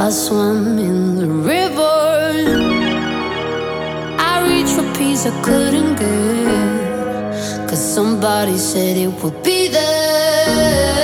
I swam in the river. I reached for peace I couldn't get. Cause somebody said it would be there.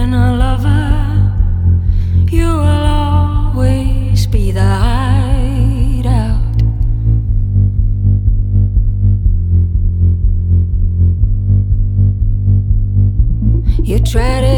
than a lover, you will always be the hideout. You try to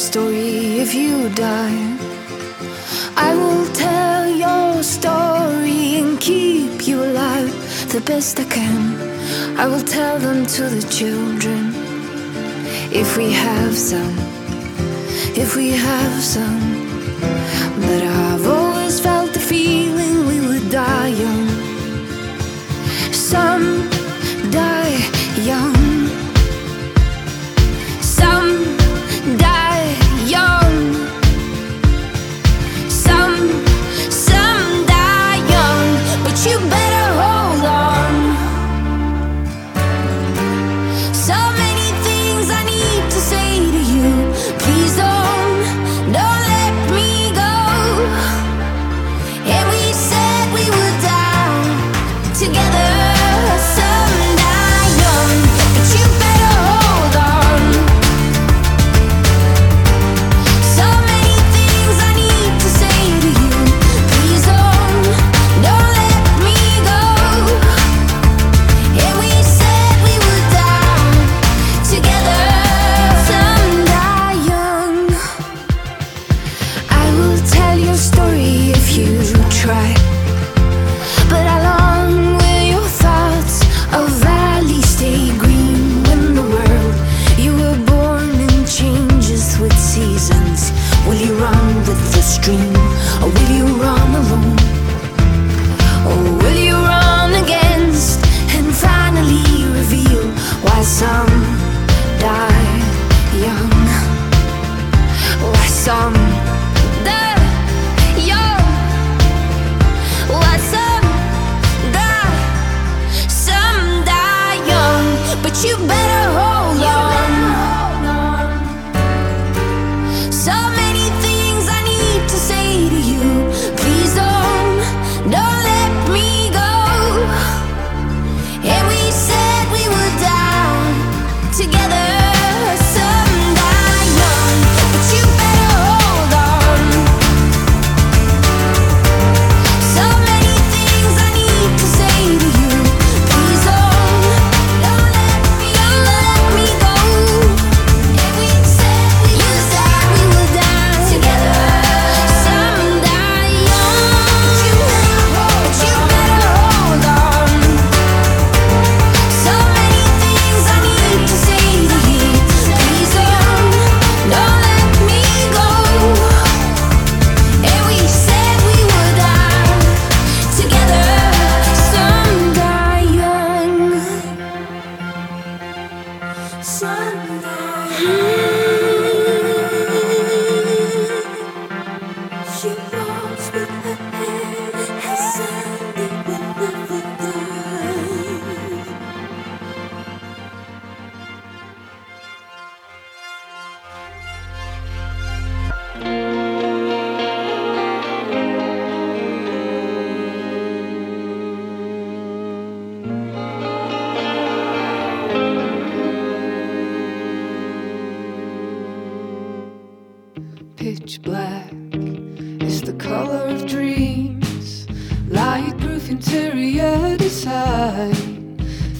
story if you die. I will tell your story and keep you alive the best I can. I will tell them to the children if we have some, if we have some. some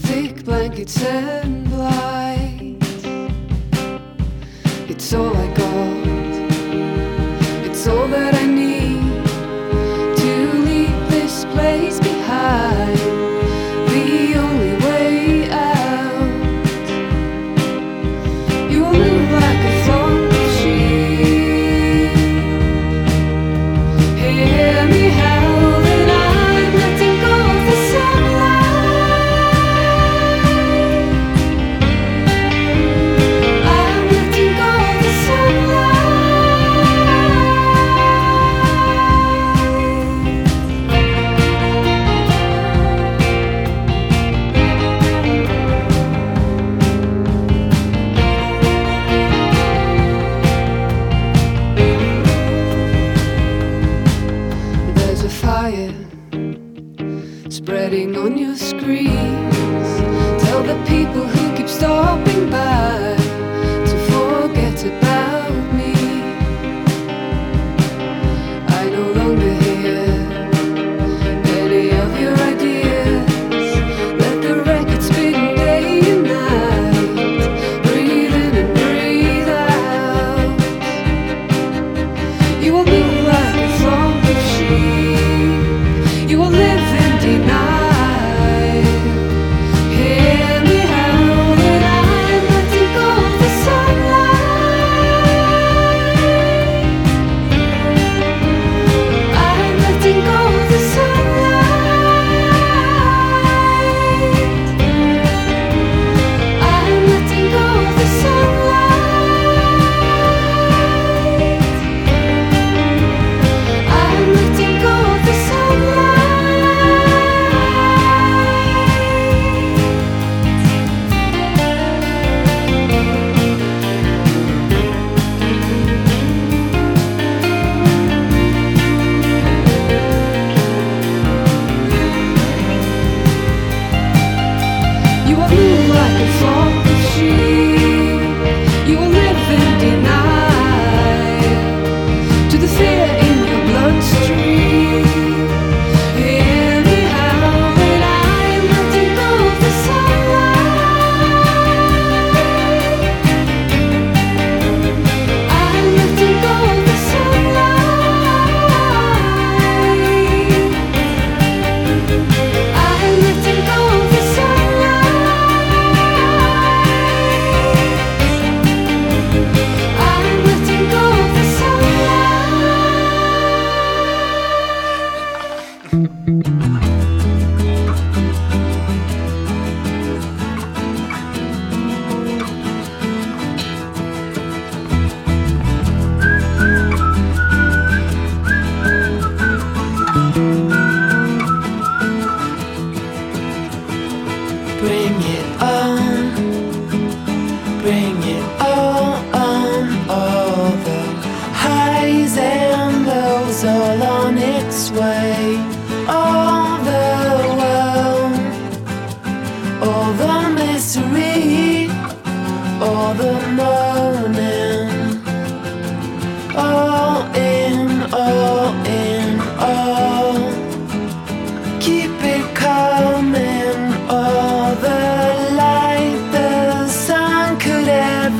thick blankets and lights. It's all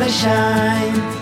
the shine.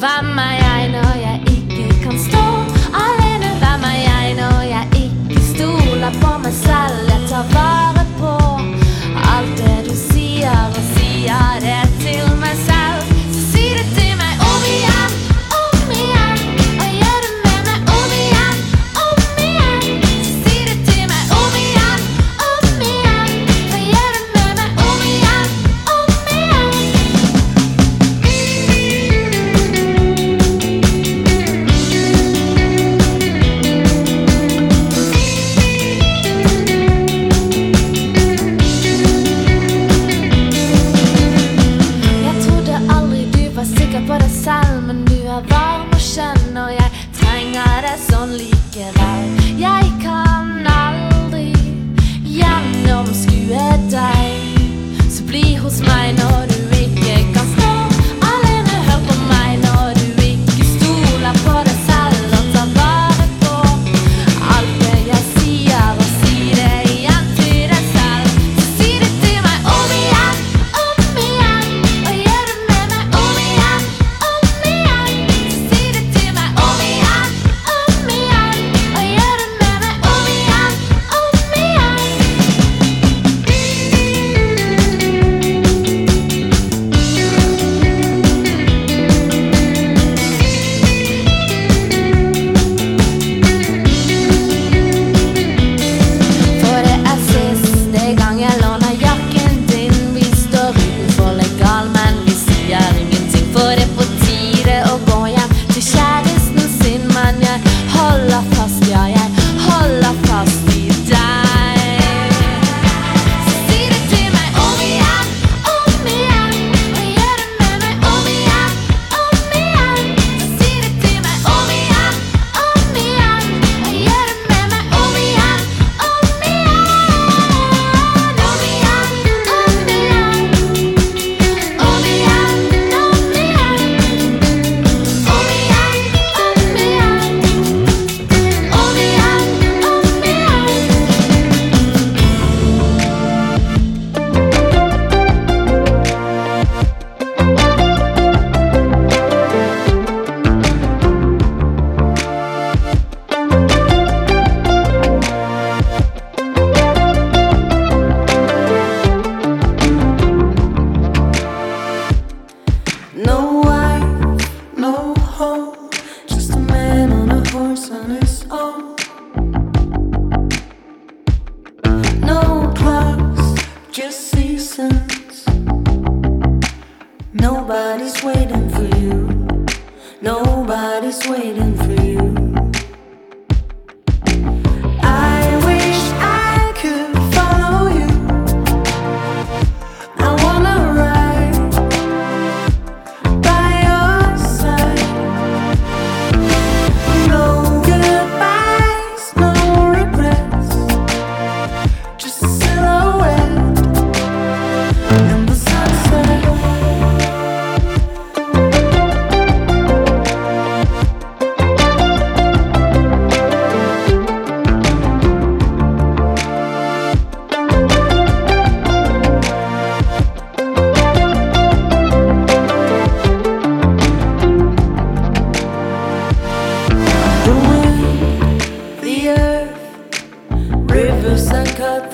Vamma jeg når jag ikke kan stå alene. Vamma jeg når jeg ikke stoler på meg.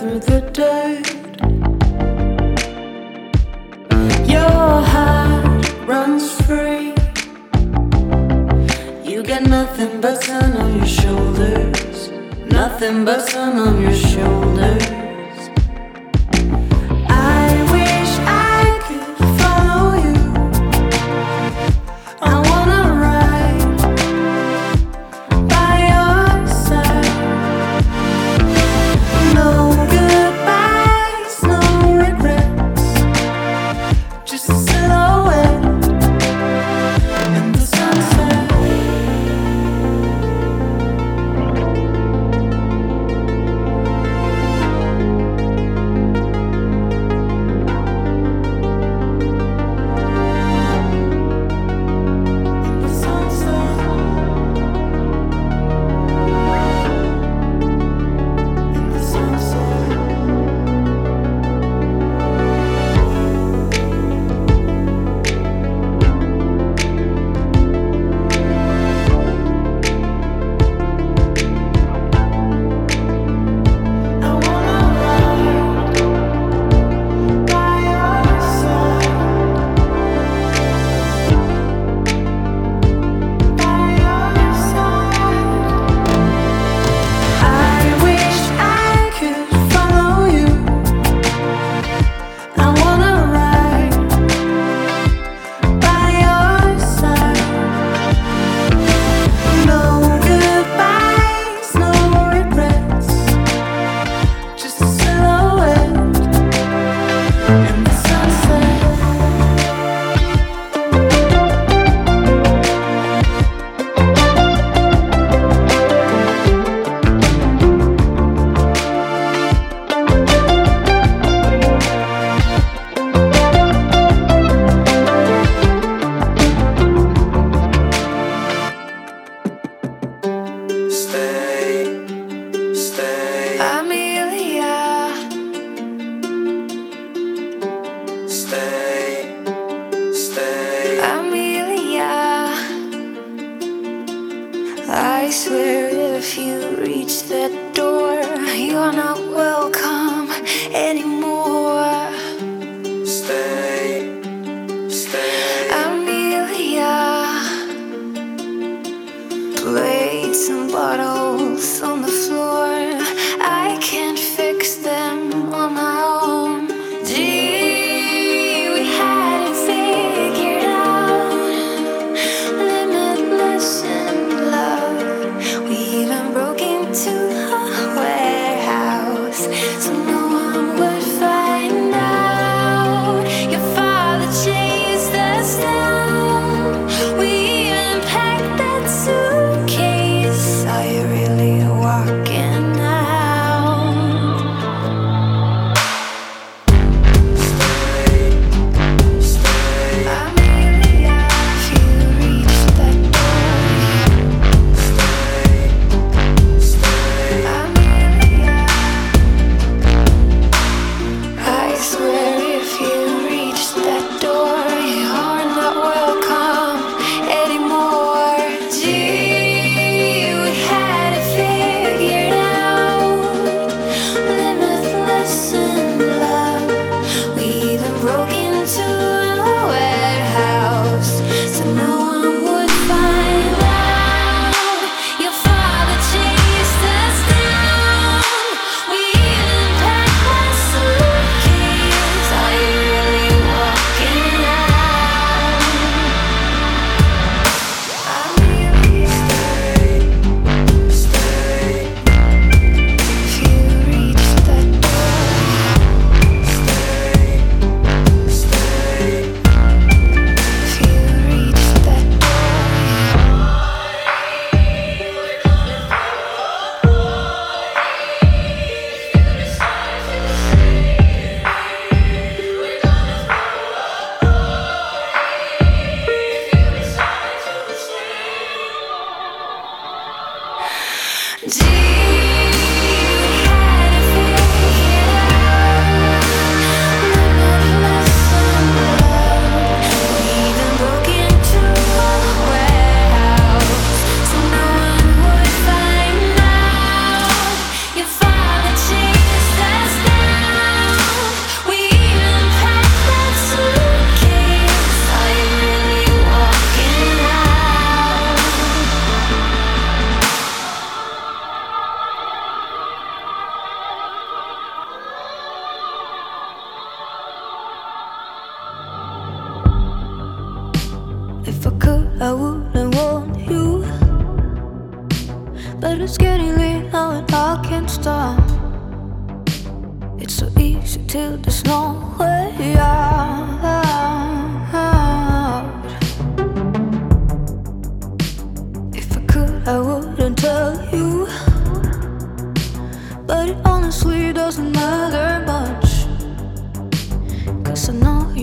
through the dirt. Your heart runs free. You got nothing but sun on your shoulders. Nothing but sun on your shoulders.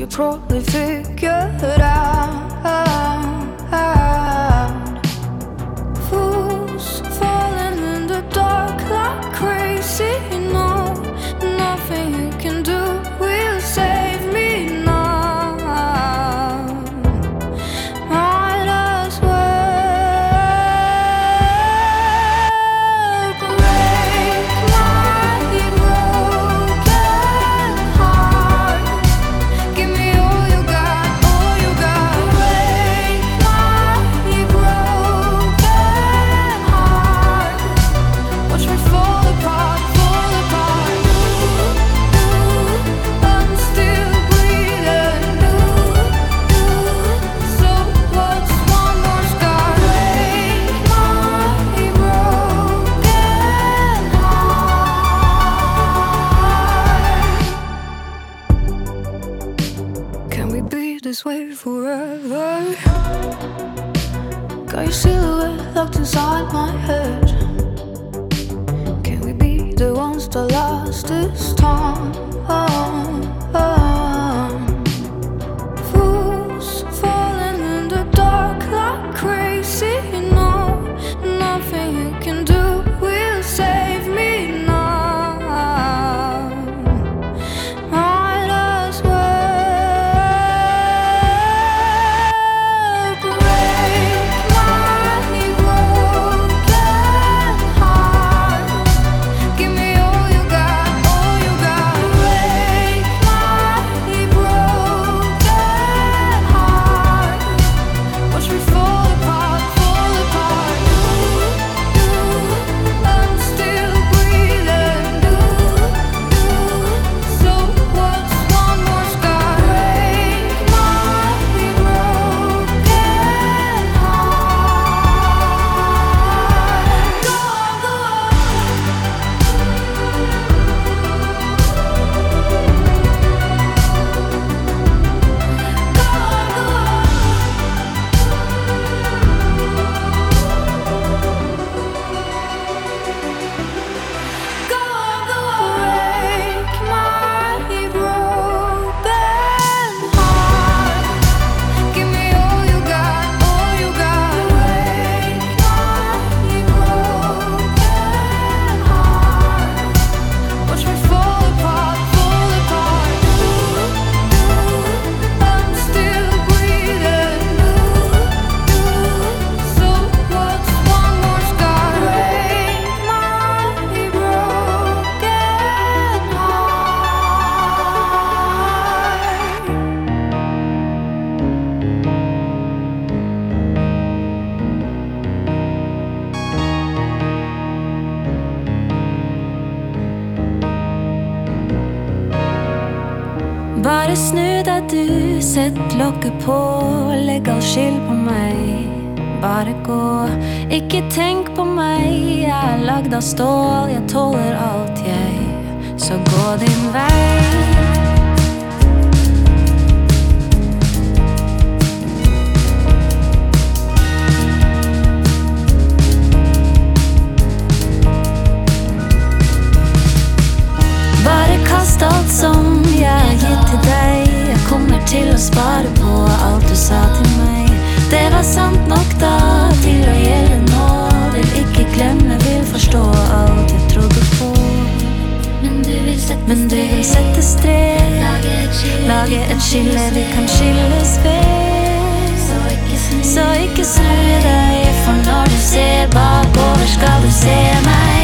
you probably figured out sparade på allt du sa till mig. Det var sant nog då. Till och gjelde nå. Vill icke glömma, vill förstå. Allt jag trodde på. Men du vill sätta streck. lage ett skille vi kan skilles ved. Så icke snu dig. För när du ser bakover, ska du se mig?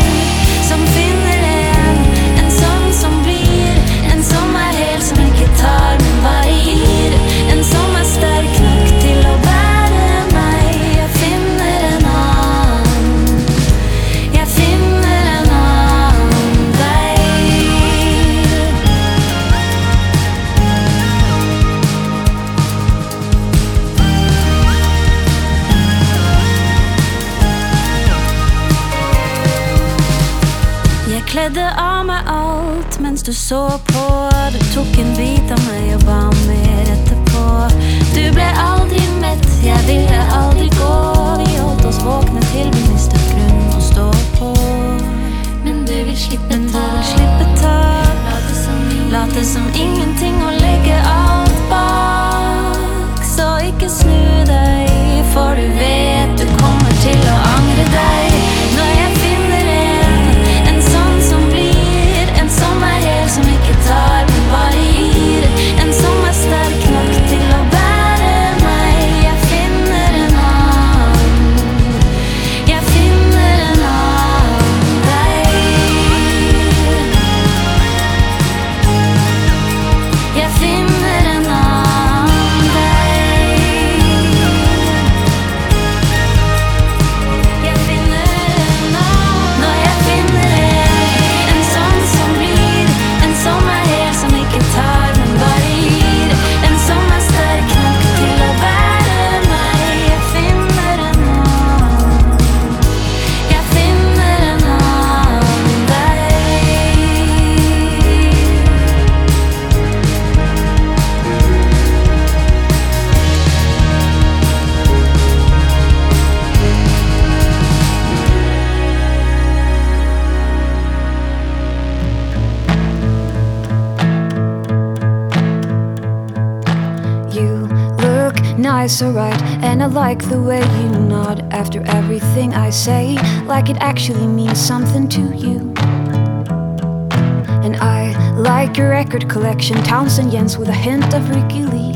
du så på. Du tog en bit av mig och bad mig äta på. Du blev aldrig mätt, jag ville aldrig gå. Vi åt oss vakna till vi miste grund och stå på. Men du vill slippa ta. du vill slippa ta. Låt det som ingenting och lägger allt bak. Så icke snu dig, för du vet the way you nod after everything I say, like it actually means something to you. And I like your record collection, Townsend Jens with a hint of Ricky Lee.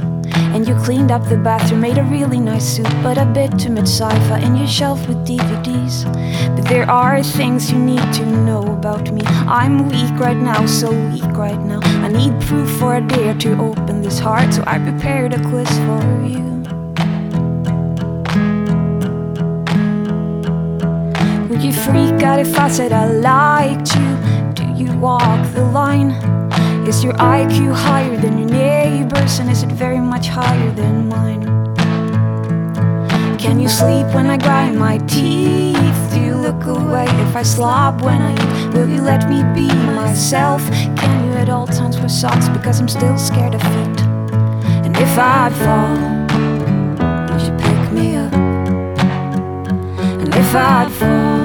And you cleaned up the bathroom, made a really nice suit, but a bit too much sci-fi in your shelf with DVDs. But there are things you need to know about me. I'm weak right now, so weak right now. I need proof for a dare to open this heart, so I prepared a quiz for you. freak out if I said I liked you? Do you walk the line? Is your IQ higher than your neighbor's and is it very much higher than mine? Can you sleep when I grind my teeth? Do you look away if I slob when I eat? Will you let me be myself? Can you at all times wear socks because I'm still scared of feet? And if I fall, would you pick me up? And if I fall,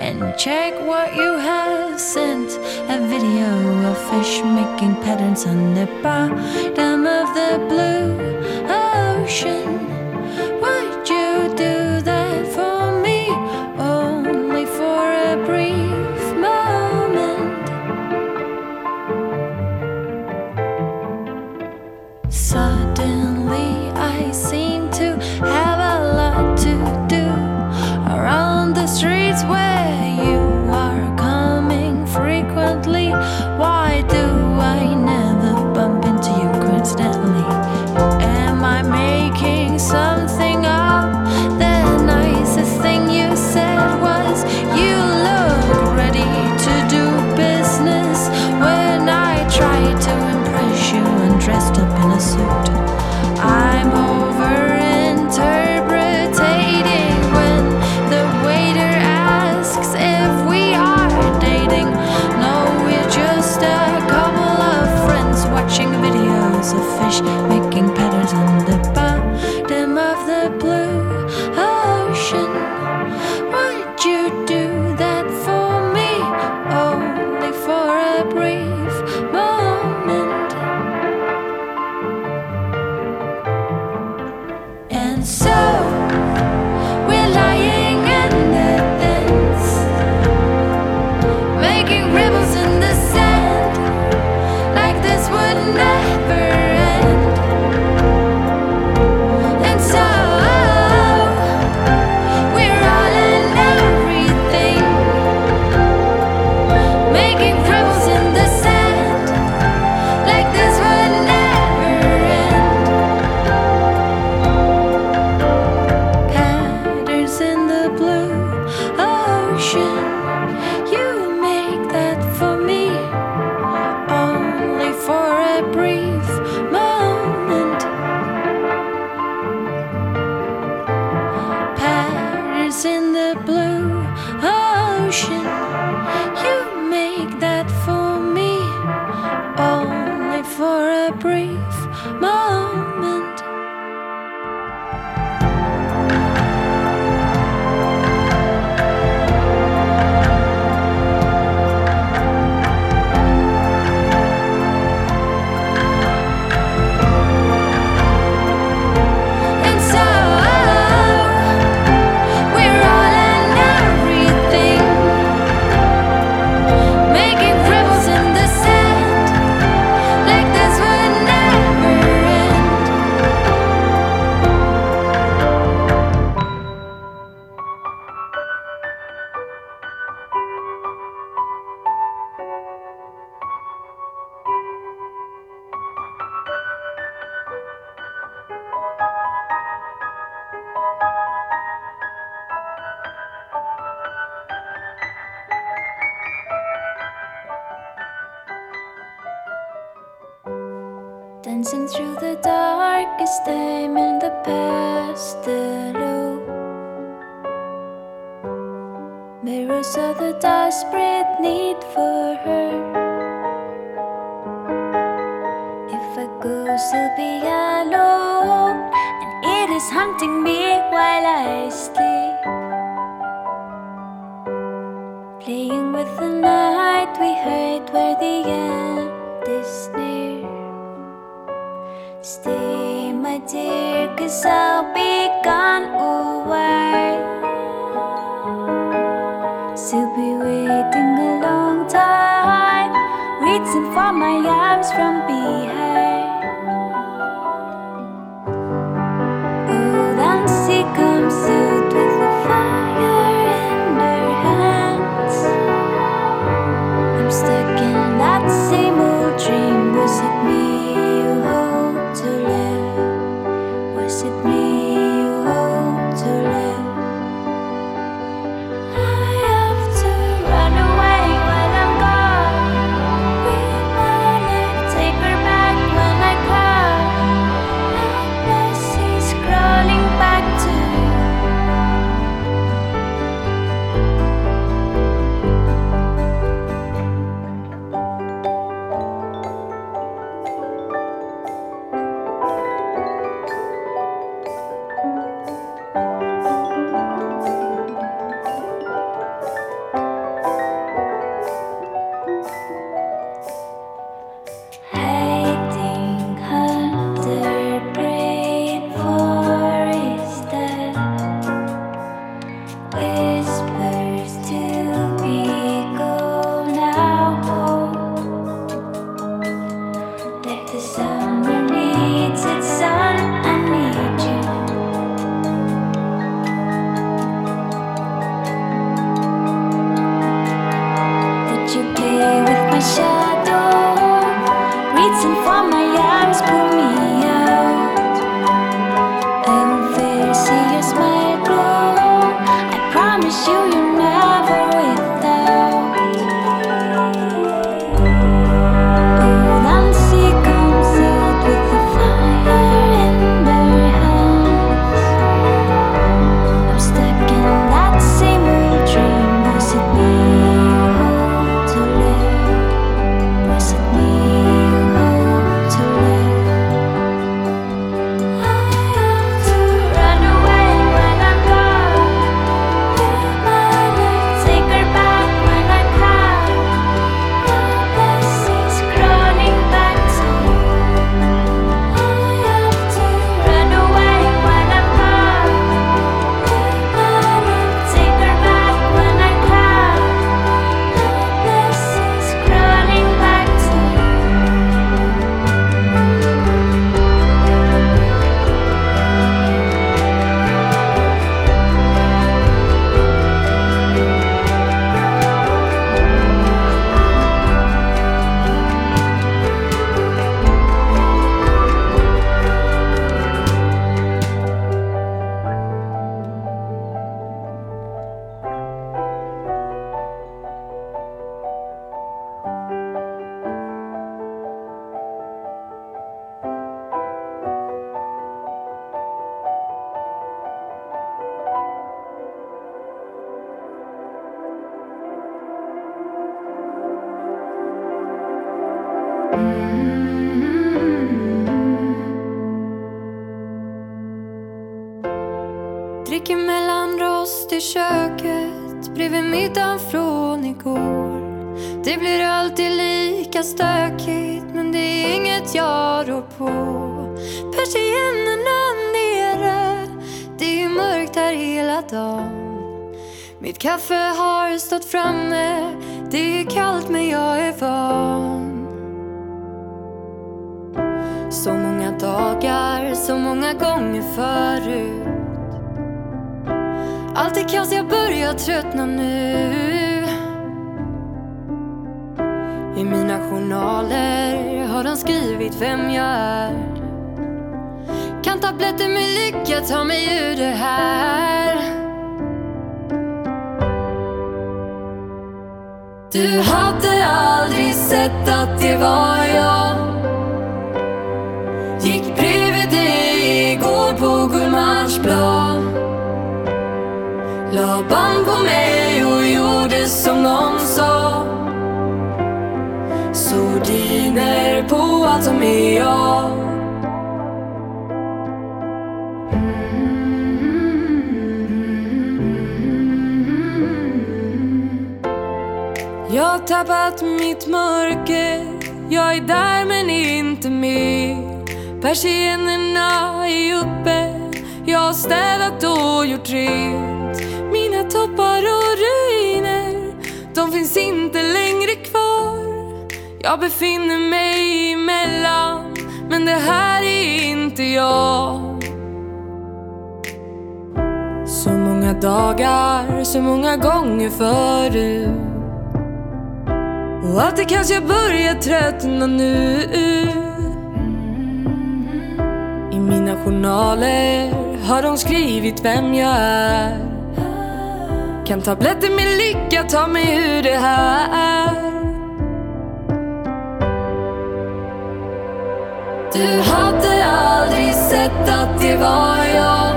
and check what you have sent. A video of fish making patterns on the bottom of the blue ocean. stökigt men det är inget jag rår på. Persiennerna nere, det är mörkt här hela dagen. Mitt kaffe har stått framme, det är kallt men jag är van. Så många dagar, så många gånger förut. Allt är kaos, jag börjar tröttna nu. I mina journaler har de skrivit vem jag är. Kan tabletter med lycka ta mig ur det här? Du hade aldrig sett att det var jag. Gick bredvid dig igår på Gullmarsplan. La band på mig och gjorde som viner på allt som är jag Jag har tappat mitt mörker Jag är där men är inte med Persiennerna är uppe Jag har städat och gjort rent Mina toppar och ruiner De finns inte längre kvar jag befinner mig emellan, men det här är inte jag. Så många dagar, så många gånger förut. Och alltid kanske jag börjar tröttna nu. I mina journaler har de skrivit vem jag är. Kan tabletter med lycka ta mig ur det här? Du hade aldrig sett att det var jag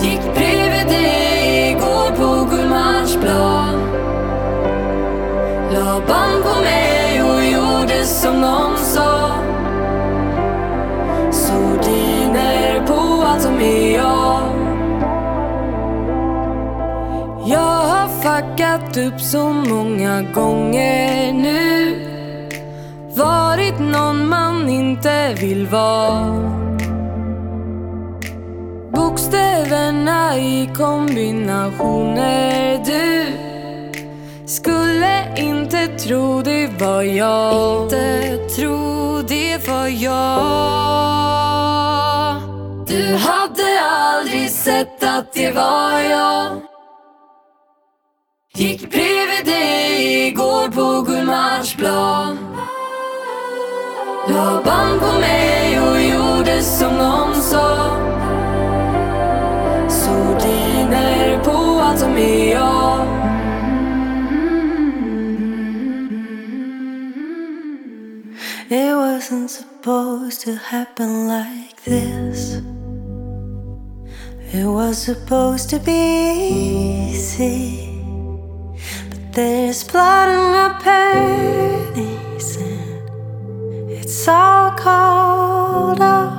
Gick bredvid dig igår på Gullmarsplan La band på mig och gjorde som någon sa Sordiner på allt som är jag Jag har fuckat upp så många gånger nu varit någon man inte vill vara Bokstäverna i kombinationer Du skulle inte tro det var jag Inte tro det var jag Du hade aldrig sett att det var jag Gick bredvid dig igår på Gullmarsplan It wasn't supposed to happen like this It was supposed to be easy But there's blood in my panties it's all called off.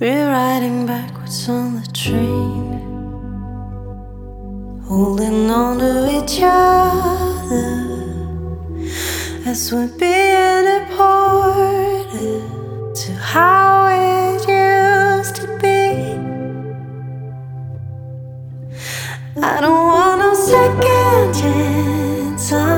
We're riding backwards on the train, holding on to each other as we're being deported to how it used to be. I don't want no second chance.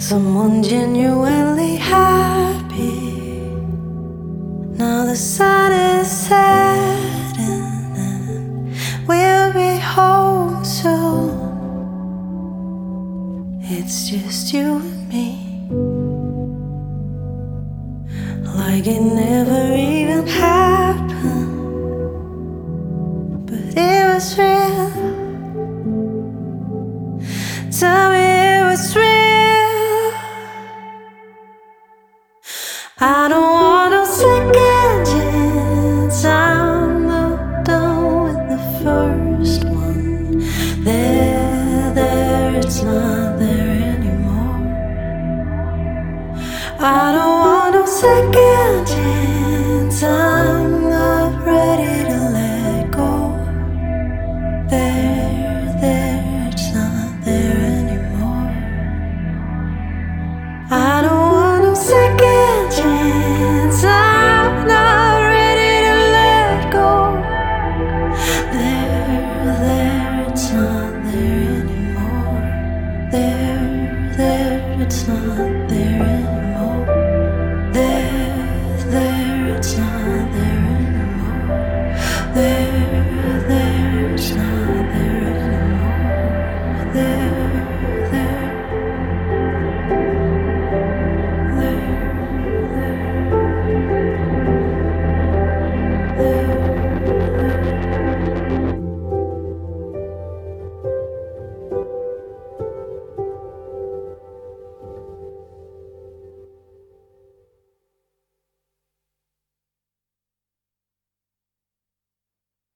someone genuinely happy. Now the sun is setting, and we'll be home soon. It's just you and me, like it never.